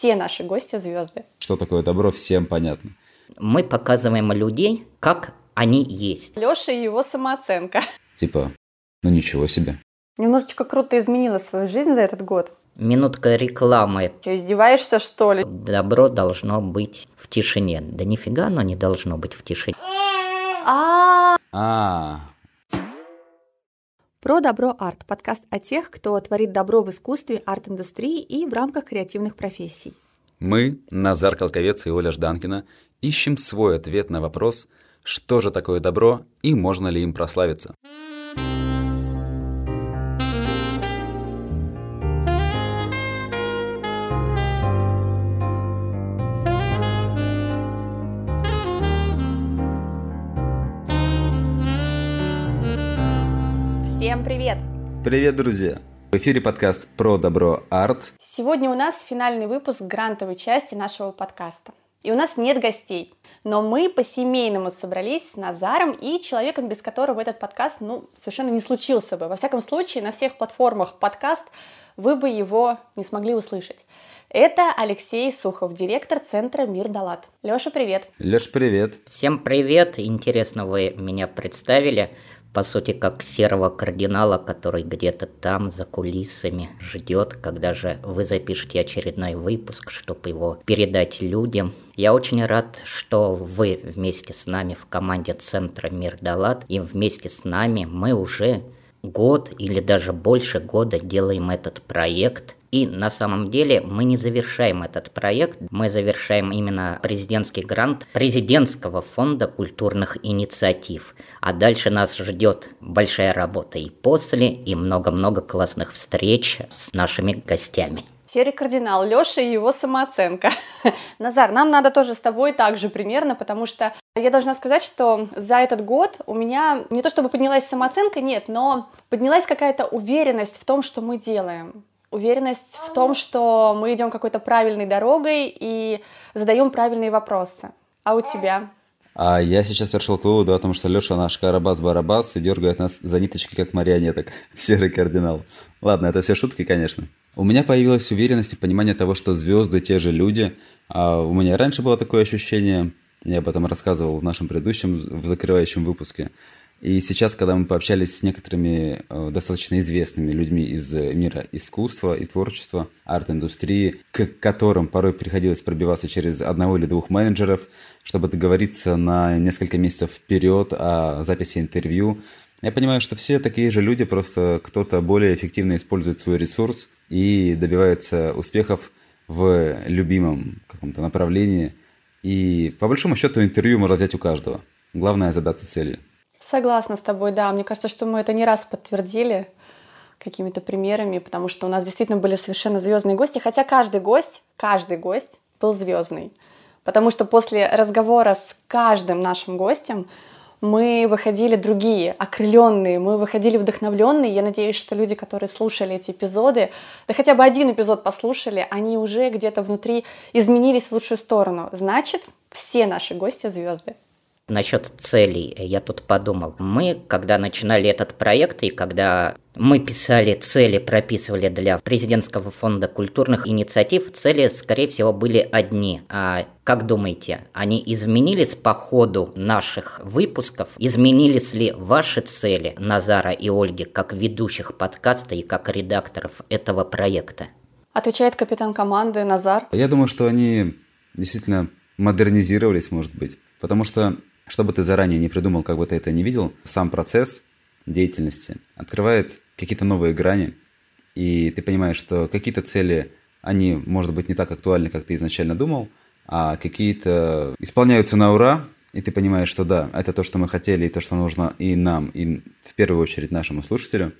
все наши гости звезды. Что такое добро, всем понятно. Мы показываем людей, как они есть. Леша и его самооценка. Типа, ну ничего себе. Немножечко круто изменила свою жизнь за этот год. Минутка рекламы. Что, издеваешься, что ли? Добро должно быть в тишине. Да нифига оно не должно быть в тишине. А, А, Про добро арт. Подкаст о тех, кто творит добро в искусстве, арт-индустрии и в рамках креативных профессий. мы, Назар Колковец и Оля Жданкина, ищем свой ответ на вопрос, что же такое добро и можно ли им прославиться. Привет! Привет, друзья! В эфире подкаст «Про добро арт». Сегодня у нас финальный выпуск грантовой части нашего подкаста. И у нас нет гостей, но мы по-семейному собрались с Назаром и человеком, без которого этот подкаст ну, совершенно не случился бы. Во всяком случае, на всех платформах подкаст вы бы его не смогли услышать. Это Алексей Сухов, директор центра «Мир Далат». Леша, привет! Леш, привет! Всем привет! Интересно вы меня представили. По сути, как серого кардинала, который где-то там за кулисами ждет, когда же вы запишете очередной выпуск, чтобы его передать людям. Я очень рад, что вы вместе с нами в команде Центра Мир Далат, и вместе с нами мы уже год или даже больше года делаем этот проект. И на самом деле мы не завершаем этот проект, мы завершаем именно президентский грант президентского фонда культурных инициатив. А дальше нас ждет большая работа и после, и много-много классных встреч с нашими гостями. Серый кардинал, Леша и его самооценка. Назар, нам надо тоже с тобой так же примерно, потому что я должна сказать, что за этот год у меня не то чтобы поднялась самооценка, нет, но поднялась какая-то уверенность в том, что мы делаем. Уверенность в том, что мы идем какой-то правильной дорогой и задаем правильные вопросы. А у тебя? А я сейчас пришел к выводу о том, что Леша наш Карабас-Барабас и дергает нас за ниточки, как марионеток. Серый кардинал. Ладно, это все шутки, конечно. У меня появилась уверенность и понимание того, что звезды те же люди. А у меня раньше было такое ощущение, я об этом рассказывал в нашем предыдущем, в закрывающем выпуске. И сейчас, когда мы пообщались с некоторыми э, достаточно известными людьми из э, мира искусства и творчества, арт-индустрии, к которым порой приходилось пробиваться через одного или двух менеджеров, чтобы договориться на несколько месяцев вперед о записи интервью, я понимаю, что все такие же люди, просто кто-то более эффективно использует свой ресурс и добивается успехов в любимом каком-то направлении. И по большому счету интервью можно взять у каждого. Главное задаться целью. Согласна с тобой, да. Мне кажется, что мы это не раз подтвердили какими-то примерами, потому что у нас действительно были совершенно звездные гости, хотя каждый гость, каждый гость был звездный. Потому что после разговора с каждым нашим гостем мы выходили другие, окрыленные, мы выходили вдохновленные. Я надеюсь, что люди, которые слушали эти эпизоды, да хотя бы один эпизод послушали, они уже где-то внутри изменились в лучшую сторону. Значит, все наши гости звезды. Насчет целей я тут подумал. Мы, когда начинали этот проект и когда мы писали цели, прописывали для президентского фонда культурных инициатив, цели, скорее всего, были одни. А как думаете, они изменились по ходу наших выпусков? Изменились ли ваши цели, Назара и Ольги, как ведущих подкаста и как редакторов этого проекта? Отвечает капитан команды Назар. Я думаю, что они действительно модернизировались, может быть. Потому что, чтобы ты заранее не придумал, как бы ты это не видел, сам процесс деятельности открывает какие-то новые грани, и ты понимаешь, что какие-то цели, они, может быть, не так актуальны, как ты изначально думал, а какие-то исполняются на ура, и ты понимаешь, что да, это то, что мы хотели, и то, что нужно и нам, и в первую очередь нашему слушателю,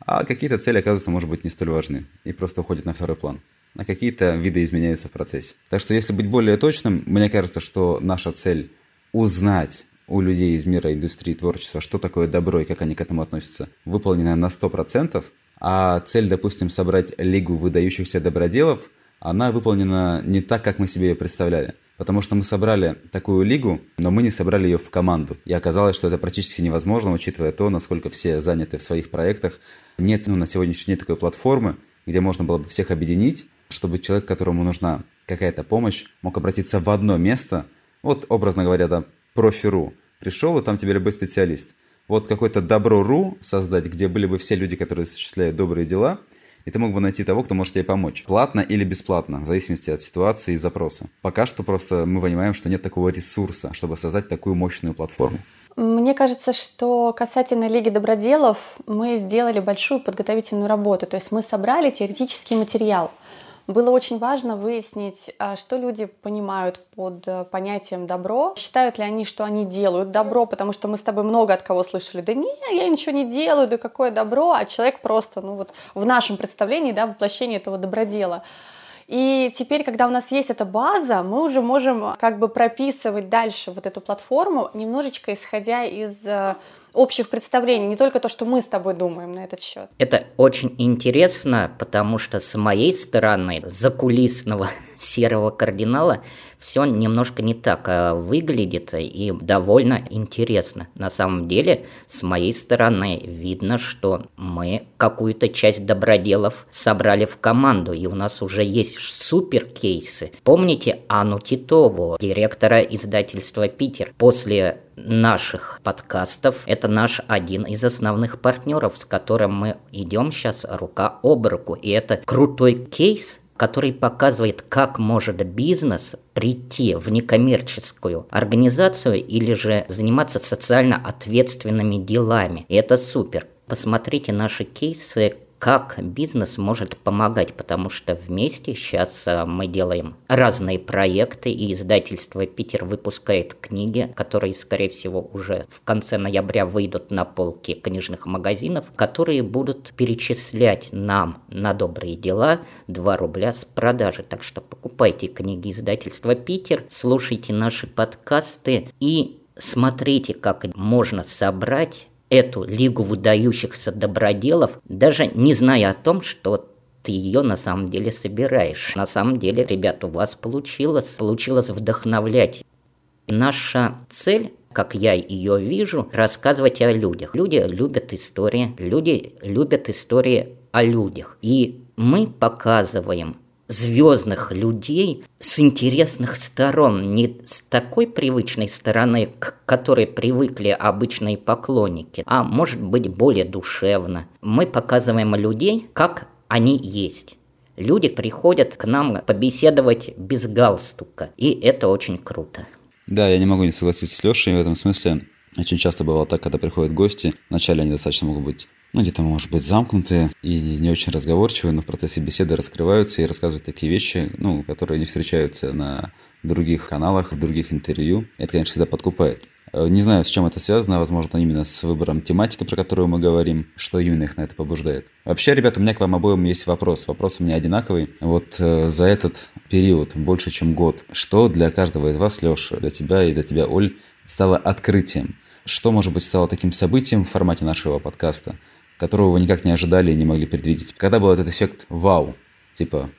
а какие-то цели, оказывается, может быть, не столь важны и просто уходят на второй план. А какие-то виды изменяются в процессе. Так что, если быть более точным, мне кажется, что наша цель узнать у людей из мира индустрии творчества, что такое добро и как они к этому относятся, выполнена на 100%, а цель, допустим, собрать лигу выдающихся доброделов, она выполнена не так, как мы себе ее представляли. Потому что мы собрали такую лигу, но мы не собрали ее в команду. И оказалось, что это практически невозможно, учитывая то, насколько все заняты в своих проектах. Нет ну, на сегодняшний день такой платформы, где можно было бы всех объединить, чтобы человек, которому нужна какая-то помощь, мог обратиться в одно место, вот, образно говоря, да, профи.ру, пришел, и там тебе любой специалист. Вот какой-то добро.ру создать, где были бы все люди, которые осуществляют добрые дела, и ты мог бы найти того, кто может тебе помочь. Платно или бесплатно, в зависимости от ситуации и запроса. Пока что просто мы понимаем, что нет такого ресурса, чтобы создать такую мощную платформу. Мне кажется, что касательно Лиги Доброделов мы сделали большую подготовительную работу. То есть мы собрали теоретический материал. Было очень важно выяснить, а, что люди понимают под э, понятием добро. Считают ли они, что они делают добро, потому что мы с тобой много от кого слышали, да не, я ничего не делаю, да какое добро, а человек просто, ну вот в нашем представлении, да, воплощение этого добродела. И теперь, когда у нас есть эта база, мы уже можем как бы прописывать дальше вот эту платформу, немножечко исходя из э, общих представлений, не только то, что мы с тобой думаем на этот счет. Это очень интересно, потому что с моей стороны, закулисного серого кардинала, все немножко не так а, выглядит и довольно интересно. На самом деле, с моей стороны, видно, что мы какую-то часть доброделов собрали в команду, и у нас уже есть супер кейсы. Помните Анну Титову, директора издательства «Питер»? После наших подкастов. Это наш один из основных партнеров, с которым мы идем сейчас рука об руку. И это крутой кейс, который показывает, как может бизнес прийти в некоммерческую организацию или же заниматься социально ответственными делами. И это супер. Посмотрите наши кейсы, как бизнес может помогать, потому что вместе сейчас э, мы делаем разные проекты, и издательство «Питер» выпускает книги, которые, скорее всего, уже в конце ноября выйдут на полки книжных магазинов, которые будут перечислять нам на добрые дела 2 рубля с продажи. Так что покупайте книги издательства «Питер», слушайте наши подкасты и смотрите, как можно собрать эту лигу выдающихся доброделов, даже не зная о том, что ты ее на самом деле собираешь. На самом деле, ребят, у вас получилось, получилось вдохновлять. Наша цель как я ее вижу, рассказывать о людях. Люди любят истории, люди любят истории о людях. И мы показываем звездных людей с интересных сторон, не с такой привычной стороны, к которой привыкли обычные поклонники, а может быть более душевно. Мы показываем людей, как они есть. Люди приходят к нам побеседовать без галстука, и это очень круто. Да, я не могу не согласиться с Лешей в этом смысле. Очень часто бывало так, когда приходят гости, вначале они достаточно могут быть ну, где-то, может быть, замкнутые и не очень разговорчивые, но в процессе беседы раскрываются и рассказывают такие вещи, ну, которые не встречаются на других каналах, в других интервью. Это, конечно, всегда подкупает. Э, не знаю, с чем это связано, возможно, именно с выбором тематики, про которую мы говорим, что именно их на это побуждает. Вообще, ребята, у меня к вам обоим есть вопрос. Вопрос у меня одинаковый. Вот э, за этот период, больше чем год, что для каждого из вас, Леша, для тебя и для тебя, Оль, стало открытием? Что, может быть, стало таким событием в формате нашего подкаста, которого вы никак не ожидали и не могли предвидеть? Когда был этот эффект «Вау», типа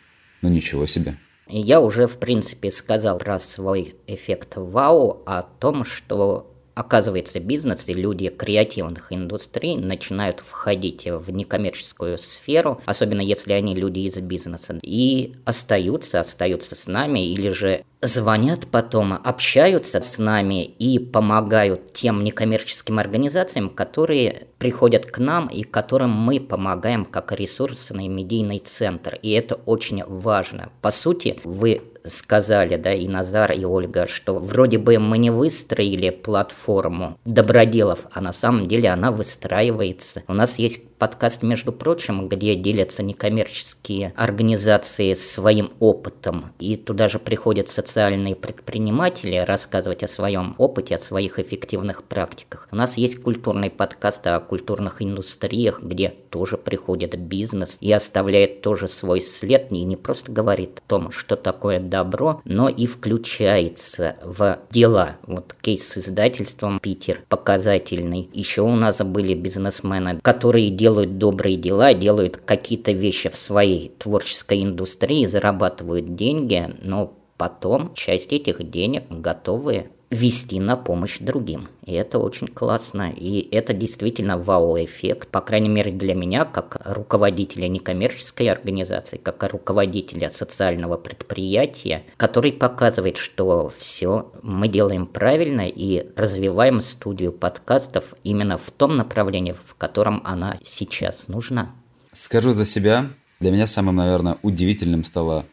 «Ну ничего себе». Я уже, в принципе, сказал раз свой эффект «Вау» о том, что Оказывается, бизнес и люди креативных индустрий начинают входить в некоммерческую сферу, особенно если они люди из бизнеса, и остаются, остаются с нами, или же звонят потом, общаются с нами и помогают тем некоммерческим организациям, которые приходят к нам и которым мы помогаем как ресурсный медийный центр. И это очень важно. По сути, вы сказали, да, и Назар, и Ольга, что вроде бы мы не выстроили платформу доброделов, а на самом деле она выстраивается. У нас есть подкаст, между прочим, где делятся некоммерческие организации своим опытом, и туда же приходят социальные предприниматели рассказывать о своем опыте, о своих эффективных практиках. У нас есть культурный подкаст о культурных индустриях, где тоже приходит бизнес и оставляет тоже свой след, и не просто говорит о том, что такое добро, но и включается в дела. Вот кейс с издательством Питер показательный. Еще у нас были бизнесмены, которые делают делают добрые дела, делают какие-то вещи в своей творческой индустрии, зарабатывают деньги, но потом часть этих денег готовы вести на помощь другим. И это очень классно. И это действительно вау-эффект, по крайней мере для меня, как руководителя некоммерческой организации, как руководителя социального предприятия, который показывает, что все мы делаем правильно и развиваем студию подкастов именно в том направлении, в котором она сейчас нужна. Скажу за себя, для меня самым, наверное, удивительным стало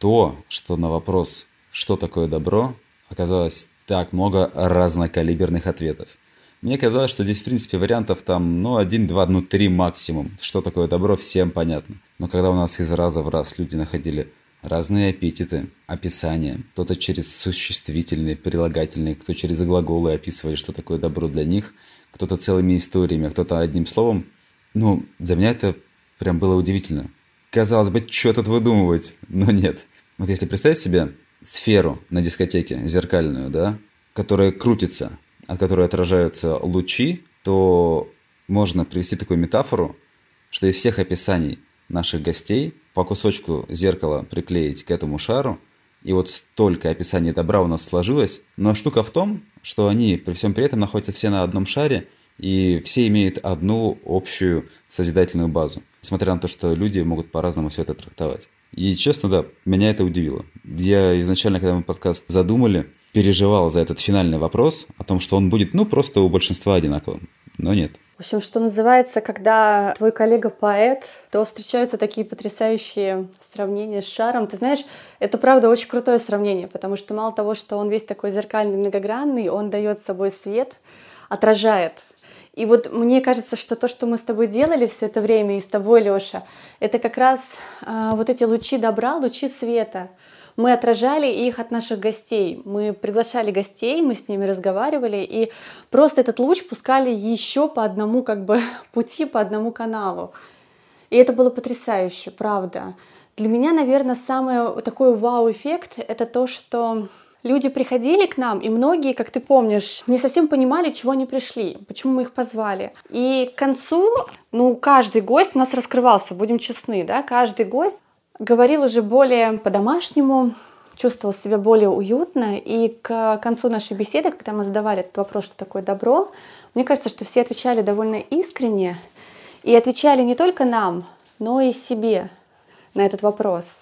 то, что на вопрос «что такое добро?» Оказалось так много разнокалиберных ответов. Мне казалось, что здесь, в принципе, вариантов там, ну, один, два, ну, три максимум. Что такое добро, всем понятно. Но когда у нас из раза в раз люди находили разные эпитеты, описания, кто-то через существительные, прилагательные, кто через глаголы описывали, что такое добро для них, кто-то целыми историями, а кто-то одним словом, ну, для меня это прям было удивительно. Казалось бы, что тут выдумывать, но нет. Вот если представить себе, сферу на дискотеке, зеркальную, да, которая крутится, от которой отражаются лучи, то можно привести такую метафору, что из всех описаний наших гостей по кусочку зеркала приклеить к этому шару, и вот столько описаний добра у нас сложилось. Но штука в том, что они при всем при этом находятся все на одном шаре, и все имеют одну общую созидательную базу, несмотря на то, что люди могут по-разному все это трактовать. И честно, да, меня это удивило. Я изначально, когда мы подкаст задумали, переживал за этот финальный вопрос о том, что он будет, ну, просто у большинства одинаковым. Но нет. В общем, что называется, когда твой коллега поэт, то встречаются такие потрясающие сравнения с шаром. Ты знаешь, это правда очень крутое сравнение, потому что мало того, что он весь такой зеркальный, многогранный, он дает собой свет, отражает и вот мне кажется, что то, что мы с тобой делали все это время, и с тобой, Лёша, это как раз а, вот эти лучи добра, лучи света. Мы отражали их от наших гостей. Мы приглашали гостей, мы с ними разговаривали, и просто этот луч пускали еще по одному как бы пути, по одному каналу. И это было потрясающе, правда. Для меня, наверное, самый такой вау-эффект — это то, что Люди приходили к нам, и многие, как ты помнишь, не совсем понимали, чего они пришли, почему мы их позвали. И к концу, ну, каждый гость у нас раскрывался, будем честны, да, каждый гость говорил уже более по-домашнему, чувствовал себя более уютно. И к концу нашей беседы, когда мы задавали этот вопрос, что такое добро, мне кажется, что все отвечали довольно искренне и отвечали не только нам, но и себе на этот вопрос.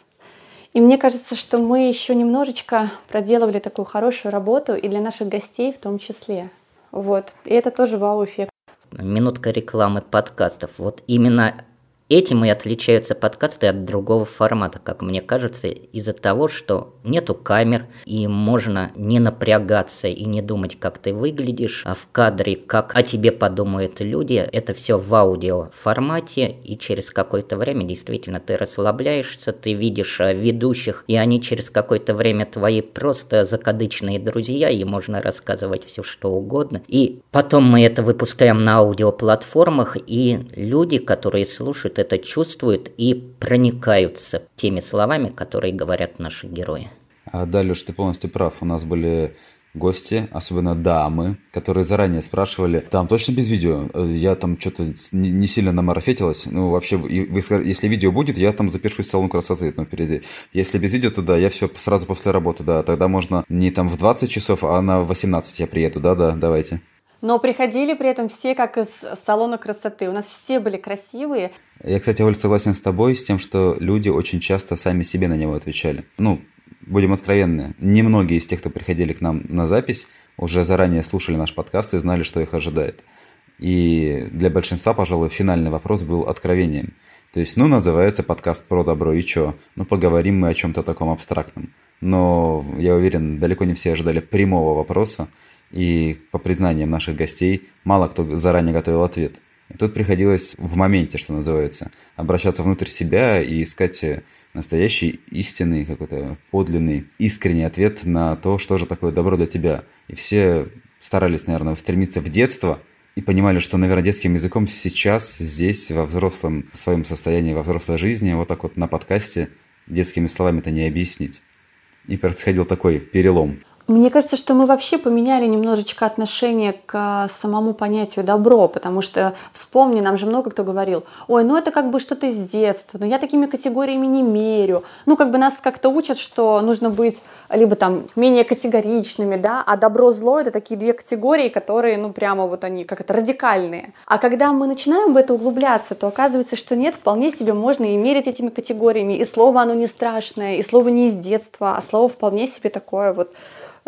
И мне кажется, что мы еще немножечко проделывали такую хорошую работу и для наших гостей в том числе. Вот. И это тоже вау-эффект. Минутка рекламы подкастов. Вот именно Этим и отличаются подкасты от другого формата, как мне кажется, из-за того, что нету камер, и можно не напрягаться и не думать, как ты выглядишь, а в кадре, как о тебе подумают люди. Это все в аудио формате, и через какое-то время действительно ты расслабляешься, ты видишь а, ведущих, и они через какое-то время твои просто закадычные друзья, и можно рассказывать все что угодно. И потом мы это выпускаем на аудиоплатформах, и люди, которые слушают это чувствуют и проникаются теми словами, которые говорят наши герои. А, да, Леш, ты полностью прав. У нас были гости, особенно дамы, которые заранее спрашивали, там точно без видео? Я там что-то не сильно намарафетилась. Ну, вообще, если видео будет, я там запишусь в салон красоты. Но перед... Если без видео, то да, я все сразу после работы, да. Тогда можно не там в 20 часов, а на 18 я приеду, да-да, давайте. Но приходили при этом все как из салона красоты. У нас все были красивые. Я, кстати, Оль, согласен с тобой с тем, что люди очень часто сами себе на него отвечали. Ну, будем откровенны, немногие из тех, кто приходили к нам на запись, уже заранее слушали наш подкаст и знали, что их ожидает. И для большинства, пожалуй, финальный вопрос был откровением. То есть, ну, называется подкаст про добро и чё? Ну, поговорим мы о чем-то таком абстрактном. Но, я уверен, далеко не все ожидали прямого вопроса, и по признаниям наших гостей, мало кто заранее готовил ответ. И тут приходилось в моменте, что называется, обращаться внутрь себя и искать настоящий, истинный, какой-то подлинный, искренний ответ на то, что же такое добро для тебя. И все старались, наверное, стремиться в детство и понимали, что, наверное, детским языком сейчас, здесь, во взрослом своем состоянии, во взрослой жизни, вот так вот на подкасте детскими словами это не объяснить. И происходил такой перелом. Мне кажется, что мы вообще поменяли немножечко отношение к самому понятию добро, потому что, вспомни, нам же много кто говорил, ой, ну это как бы что-то из детства, но я такими категориями не мерю. Ну, как бы нас как-то учат, что нужно быть либо там менее категоричными, да, а добро-зло это такие две категории, которые, ну, прямо вот они как это радикальные. А когда мы начинаем в это углубляться, то оказывается, что нет, вполне себе можно и мерить этими категориями, и слово оно не страшное, и слово не из детства, а слово вполне себе такое вот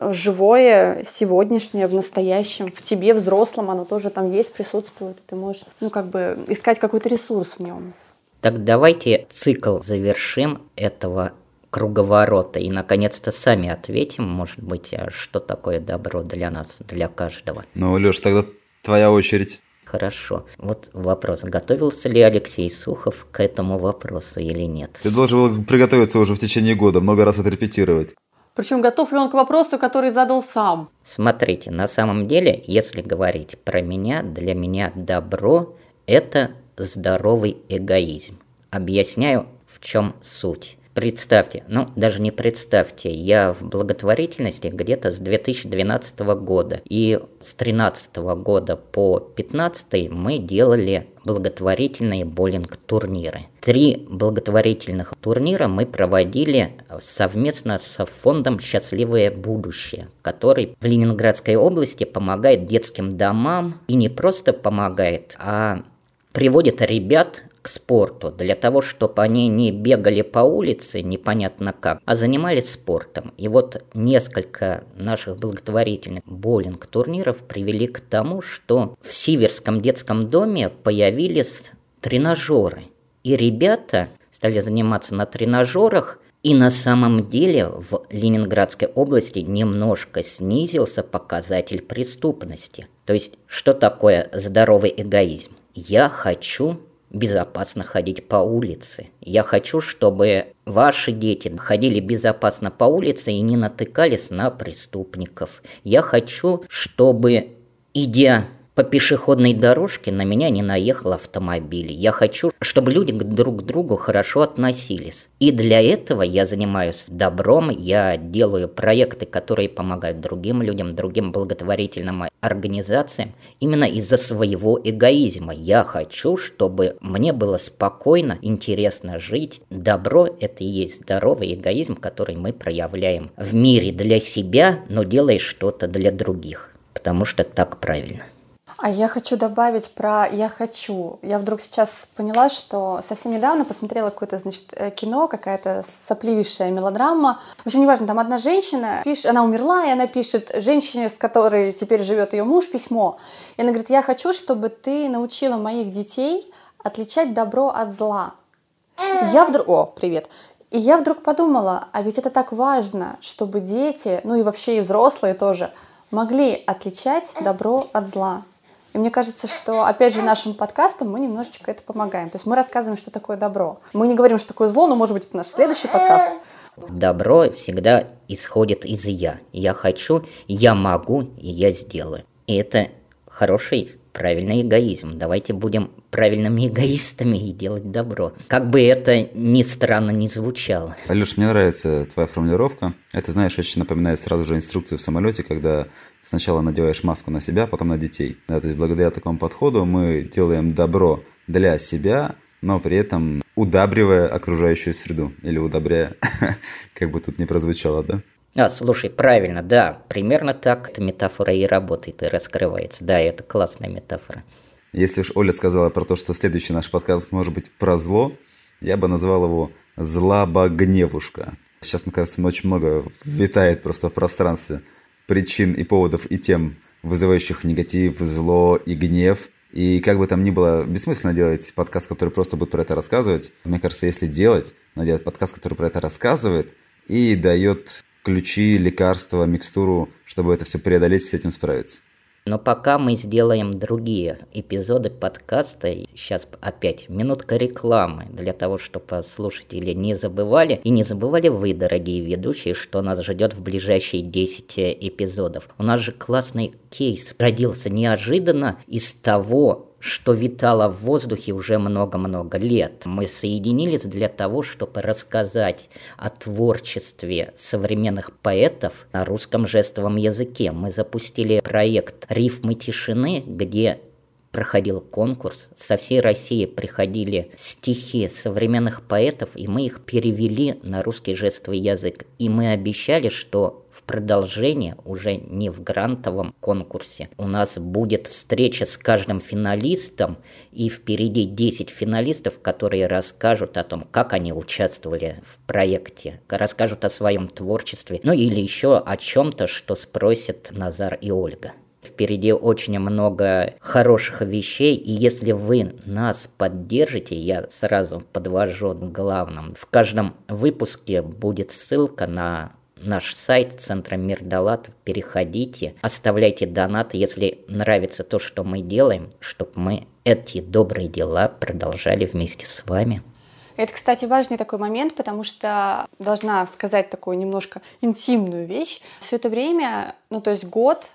живое, сегодняшнее, в настоящем, в тебе, взрослом, оно тоже там есть, присутствует, и ты можешь, ну, как бы искать какой-то ресурс в нем. Так давайте цикл завершим этого круговорота и наконец-то сами ответим, может быть, а что такое добро для нас, для каждого. Ну, Леш, тогда твоя очередь. Хорошо. Вот вопрос. Готовился ли Алексей Сухов к этому вопросу или нет? Ты должен был приготовиться уже в течение года, много раз отрепетировать. Причем готов ли он к вопросу, который задал сам? Смотрите, на самом деле, если говорить про меня, для меня добро – это здоровый эгоизм. Объясняю, в чем суть. Представьте, ну даже не представьте, я в благотворительности где-то с 2012 года. И с 2013 года по 2015 мы делали благотворительные боулинг-турниры. Три благотворительных турнира мы проводили совместно с фондом «Счастливое будущее», который в Ленинградской области помогает детским домам и не просто помогает, а приводит ребят к спорту, для того, чтобы они не бегали по улице непонятно как, а занимались спортом. И вот несколько наших благотворительных боулинг-турниров привели к тому, что в Сиверском детском доме появились тренажеры. И ребята стали заниматься на тренажерах, и на самом деле в Ленинградской области немножко снизился показатель преступности. То есть, что такое здоровый эгоизм? Я хочу безопасно ходить по улице. Я хочу, чтобы ваши дети ходили безопасно по улице и не натыкались на преступников. Я хочу, чтобы, идя по пешеходной дорожке на меня не наехал автомобиль. Я хочу, чтобы люди друг к другу хорошо относились. И для этого я занимаюсь добром, я делаю проекты, которые помогают другим людям, другим благотворительным организациям, именно из-за своего эгоизма. Я хочу, чтобы мне было спокойно, интересно жить. Добро – это и есть здоровый эгоизм, который мы проявляем в мире для себя, но делая что-то для других. Потому что так правильно. А я хочу добавить про «я хочу». Я вдруг сейчас поняла, что совсем недавно посмотрела какое-то, значит, э, кино, какая-то сопливейшая мелодрама. В общем, неважно, там одна женщина, пишет, она умерла, и она пишет женщине, с которой теперь живет ее муж, письмо. И она говорит, я хочу, чтобы ты научила моих детей отличать добро от зла. Я вдруг... О, привет. И я вдруг подумала, а ведь это так важно, чтобы дети, ну и вообще и взрослые тоже, могли отличать добро от зла. Мне кажется, что, опять же, нашим подкастом мы немножечко это помогаем. То есть мы рассказываем, что такое добро. Мы не говорим, что такое зло, но, может быть, это наш следующий подкаст. Добро всегда исходит из «я». Я хочу, я могу, и я сделаю. И это хороший правильный эгоизм. Давайте будем правильными эгоистами и делать добро. Как бы это ни странно не звучало. Алеш, мне нравится твоя формулировка. Это, знаешь, очень напоминает сразу же инструкцию в самолете, когда сначала надеваешь маску на себя, потом на детей. Да, то есть благодаря такому подходу мы делаем добро для себя, но при этом удабривая окружающую среду. Или удобряя, как бы тут не прозвучало, да? А, слушай, правильно, да, примерно так эта метафора и работает, и раскрывается. Да, это классная метафора. Если уж Оля сказала про то, что следующий наш подкаст может быть про зло, я бы назвал его «Злабогневушка». Сейчас, мне кажется, очень много витает просто в пространстве причин и поводов и тем, вызывающих негатив, зло и гнев. И как бы там ни было, бессмысленно делать подкаст, который просто будет про это рассказывать. Мне кажется, если делать, надо делать подкаст, который про это рассказывает и дает ключи, лекарства, микстуру, чтобы это все преодолеть, с этим справиться. Но пока мы сделаем другие эпизоды подкаста, сейчас опять минутка рекламы, для того, чтобы слушатели не забывали, и не забывали вы, дорогие ведущие, что нас ждет в ближайшие 10 эпизодов. У нас же классный кейс родился неожиданно из того, что витало в воздухе уже много-много лет. Мы соединились для того, чтобы рассказать о творчестве современных поэтов на русском жестовом языке. Мы запустили проект «Рифмы тишины», где проходил конкурс, со всей России приходили стихи современных поэтов, и мы их перевели на русский жестовый язык. И мы обещали, что в продолжение, уже не в грантовом конкурсе, у нас будет встреча с каждым финалистом, и впереди 10 финалистов, которые расскажут о том, как они участвовали в проекте, расскажут о своем творчестве, ну или еще о чем-то, что спросят Назар и Ольга. Впереди очень много хороших вещей, и если вы нас поддержите, я сразу подвожу к главному. В каждом выпуске будет ссылка на наш сайт Центра Мир Далат. Переходите, оставляйте донаты, если нравится то, что мы делаем, чтобы мы эти добрые дела продолжали вместе с вами. Это, кстати, важный такой момент, потому что должна сказать такую немножко интимную вещь. Все это время, ну то есть год,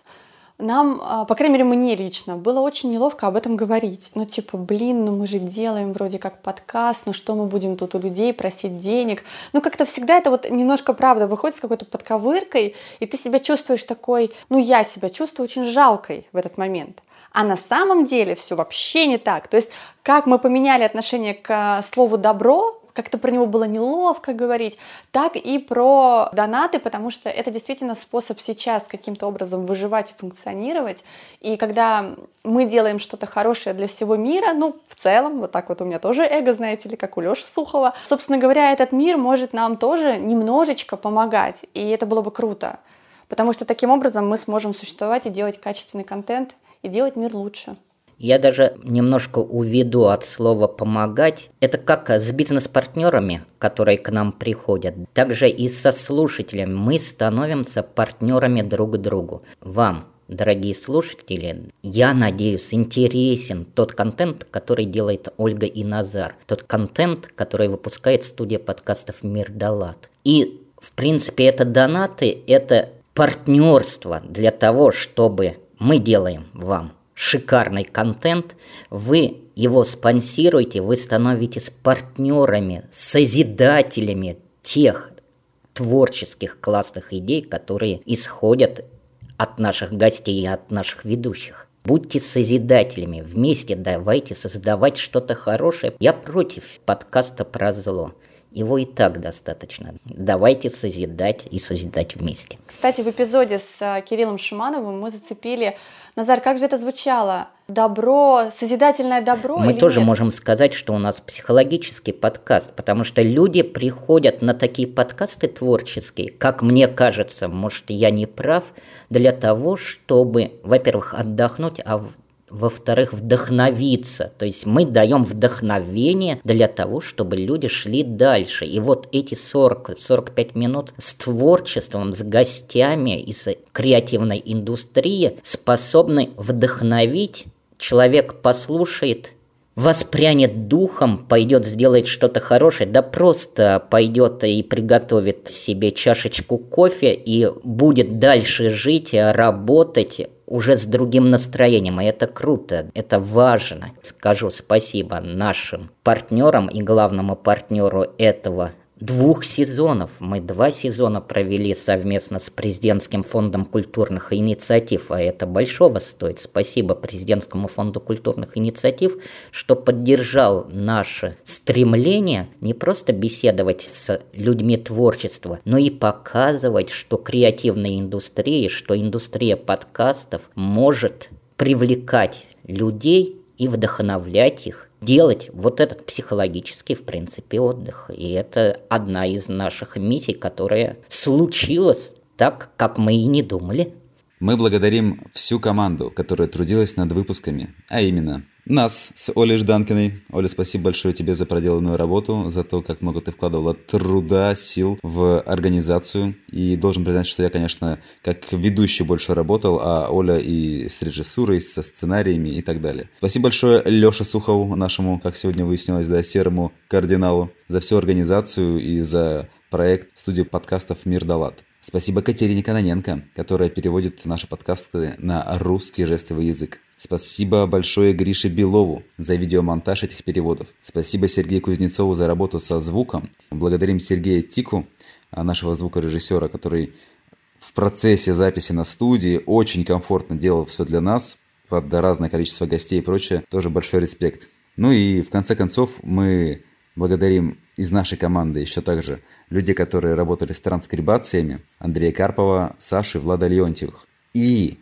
нам, а, по крайней мере, мне лично, было очень неловко об этом говорить. Ну, типа, блин, ну мы же делаем вроде как подкаст, ну что мы будем тут у людей просить денег? Ну, как-то всегда это вот немножко, правда, выходит с какой-то подковыркой, и ты себя чувствуешь такой, ну, я себя чувствую очень жалкой в этот момент. А на самом деле все вообще не так. То есть, как мы поменяли отношение к а, слову добро, как-то про него было неловко говорить, так и про донаты, потому что это действительно способ сейчас каким-то образом выживать и функционировать. И когда мы делаем что-то хорошее для всего мира, ну, в целом, вот так вот у меня тоже эго, знаете ли, как у Лёши Сухова, собственно говоря, этот мир может нам тоже немножечко помогать, и это было бы круто. Потому что таким образом мы сможем существовать и делать качественный контент, и делать мир лучше. Я даже немножко уведу от слова «помогать». Это как с бизнес-партнерами, которые к нам приходят. Также и со слушателями мы становимся партнерами друг другу. Вам, дорогие слушатели, я надеюсь, интересен тот контент, который делает Ольга и Назар. Тот контент, который выпускает студия подкастов «Мир Далат». И, в принципе, это донаты, это партнерство для того, чтобы мы делаем вам шикарный контент, вы его спонсируете, вы становитесь партнерами, созидателями тех творческих классных идей, которые исходят от наших гостей и от наших ведущих. Будьте созидателями, вместе давайте создавать что-то хорошее. Я против подкаста про зло. Его и так достаточно. Давайте созидать и созидать вместе. Кстати, в эпизоде с э, Кириллом Шимановым мы зацепили Назар, как же это звучало? Добро, созидательное добро? Мы тоже нет? можем сказать, что у нас психологический подкаст, потому что люди приходят на такие подкасты творческие, как мне кажется, может, я не прав, для того, чтобы, во-первых, отдохнуть, а во-вторых, вдохновиться. То есть мы даем вдохновение для того, чтобы люди шли дальше. И вот эти 40-45 минут с творчеством, с гостями из креативной индустрии способны вдохновить. Человек послушает воспрянет духом, пойдет сделать что-то хорошее, да просто пойдет и приготовит себе чашечку кофе и будет дальше жить, работать, уже с другим настроением, и это круто, это важно. Скажу спасибо нашим партнерам и главному партнеру этого двух сезонов. Мы два сезона провели совместно с Президентским фондом культурных инициатив, а это большого стоит. Спасибо Президентскому фонду культурных инициатив, что поддержал наше стремление не просто беседовать с людьми творчества, но и показывать, что креативная индустрия, что индустрия подкастов может привлекать людей и вдохновлять их делать вот этот психологический, в принципе, отдых. И это одна из наших миссий, которая случилась так, как мы и не думали. Мы благодарим всю команду, которая трудилась над выпусками, а именно нас с Олей Жданкиной. Оля, спасибо большое тебе за проделанную работу, за то, как много ты вкладывала труда, сил в организацию. И должен признать, что я, конечно, как ведущий больше работал, а Оля и с режиссурой, со сценариями и так далее. Спасибо большое Леше Сухову, нашему, как сегодня выяснилось, да, серому кардиналу, за всю организацию и за проект студии подкастов «Мир Далат». Спасибо Катерине Каноненко, которая переводит наши подкасты на русский жестовый язык. Спасибо большое Грише Белову за видеомонтаж этих переводов. Спасибо Сергею Кузнецову за работу со звуком. Благодарим Сергея Тику, нашего звукорежиссера, который в процессе записи на студии очень комфортно делал все для нас, под разное количество гостей и прочее. Тоже большой респект. Ну и в конце концов мы благодарим из нашей команды еще также людей, которые работали с транскрибациями, Андрея Карпова, Саши, Влада Леонтьевых. И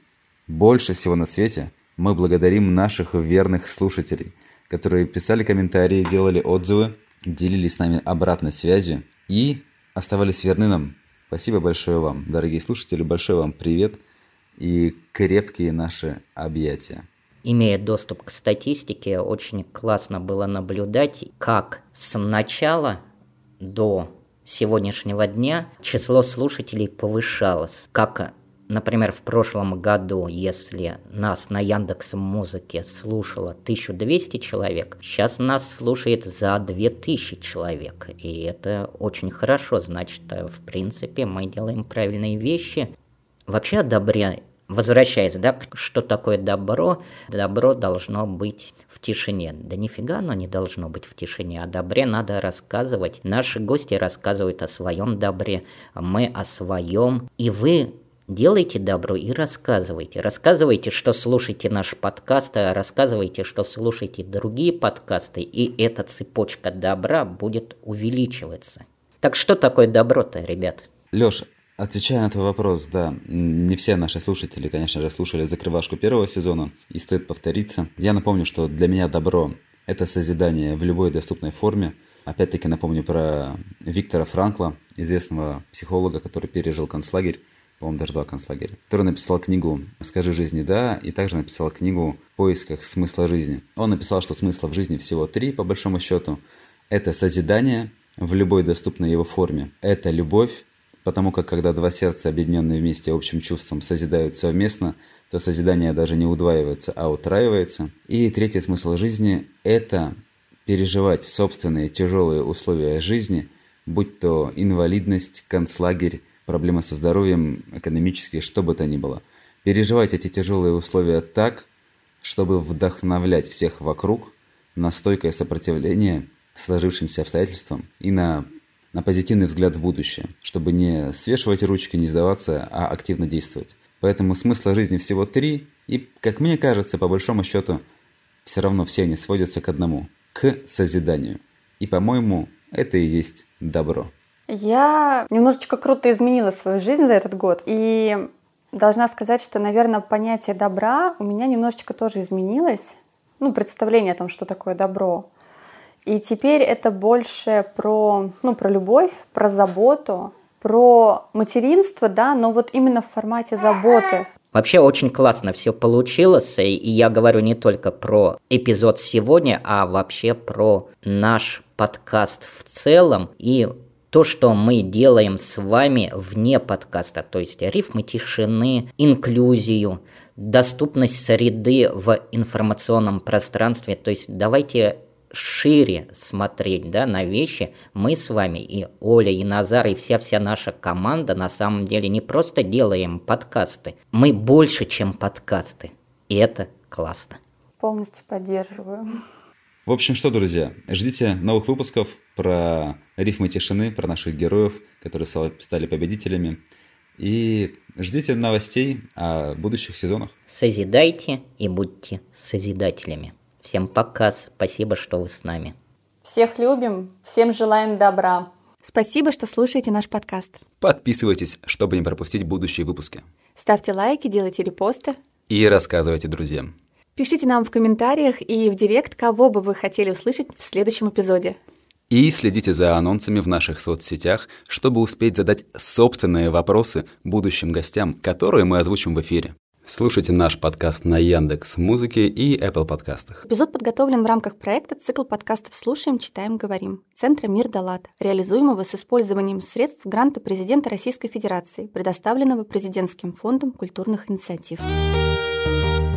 больше всего на свете мы благодарим наших верных слушателей, которые писали комментарии, делали отзывы, делились с нами обратной связью и оставались верны нам. Спасибо большое вам, дорогие слушатели, большой вам привет и крепкие наши объятия имея доступ к статистике, очень классно было наблюдать, как с начала до сегодняшнего дня число слушателей повышалось. Как, например, в прошлом году, если нас на Яндекс Музыке слушало 1200 человек, сейчас нас слушает за 2000 человек. И это очень хорошо, значит, в принципе, мы делаем правильные вещи. Вообще о добре возвращается, да, что такое добро? Добро должно быть в тишине. Да нифига оно не должно быть в тишине. О добре надо рассказывать. Наши гости рассказывают о своем добре, мы о своем. И вы Делайте добро и рассказывайте. Рассказывайте, что слушаете наш подкаст, а рассказывайте, что слушаете другие подкасты, и эта цепочка добра будет увеличиваться. Так что такое добро-то, ребят? Леша, Отвечая на твой вопрос, да, не все наши слушатели, конечно же, слушали закрывашку первого сезона, и стоит повториться. Я напомню, что для меня добро – это созидание в любой доступной форме. Опять-таки напомню про Виктора Франкла, известного психолога, который пережил концлагерь, по-моему, даже два концлагеря, который написал книгу «Скажи жизни да» и также написал книгу «В поисках смысла жизни». Он написал, что смысла в жизни всего три, по большому счету. Это созидание в любой доступной его форме. Это любовь, потому как когда два сердца, объединенные вместе общим чувством, созидают совместно, то созидание даже не удваивается, а утраивается. И третий смысл жизни – это переживать собственные тяжелые условия жизни, будь то инвалидность, концлагерь, проблемы со здоровьем, экономические, что бы то ни было. Переживать эти тяжелые условия так, чтобы вдохновлять всех вокруг на стойкое сопротивление сложившимся обстоятельствам и на на позитивный взгляд в будущее, чтобы не свешивать ручки, не сдаваться, а активно действовать. Поэтому смысла жизни всего три, и, как мне кажется, по большому счету, все равно все они сводятся к одному – к созиданию. И, по-моему, это и есть добро. Я немножечко круто изменила свою жизнь за этот год, и должна сказать, что, наверное, понятие добра у меня немножечко тоже изменилось. Ну, представление о том, что такое добро. И теперь это больше про, ну, про любовь, про заботу, про материнство, да, но вот именно в формате заботы. Вообще очень классно все получилось, и я говорю не только про эпизод сегодня, а вообще про наш подкаст в целом и то, что мы делаем с вами вне подкаста, то есть рифмы тишины, инклюзию, доступность среды в информационном пространстве. То есть давайте шире смотреть да, на вещи, мы с вами и Оля, и Назар, и вся-вся наша команда на самом деле не просто делаем подкасты, мы больше, чем подкасты. И это классно. Полностью поддерживаю. В общем, что, друзья, ждите новых выпусков про рифмы тишины, про наших героев, которые стали победителями. И ждите новостей о будущих сезонах. Созидайте и будьте созидателями. Всем пока, спасибо, что вы с нами. Всех любим, всем желаем добра. Спасибо, что слушаете наш подкаст. Подписывайтесь, чтобы не пропустить будущие выпуски. Ставьте лайки, делайте репосты. И рассказывайте друзьям. Пишите нам в комментариях и в директ, кого бы вы хотели услышать в следующем эпизоде. И следите за анонсами в наших соцсетях, чтобы успеть задать собственные вопросы будущим гостям, которые мы озвучим в эфире. Слушайте наш подкаст на Яндекс Музыке и Apple подкастах. Эпизод подготовлен в рамках проекта «Цикл подкастов «Слушаем, читаем, говорим» Центра «Мир Далат», реализуемого с использованием средств гранта президента Российской Федерации, предоставленного Президентским фондом культурных инициатив. Thank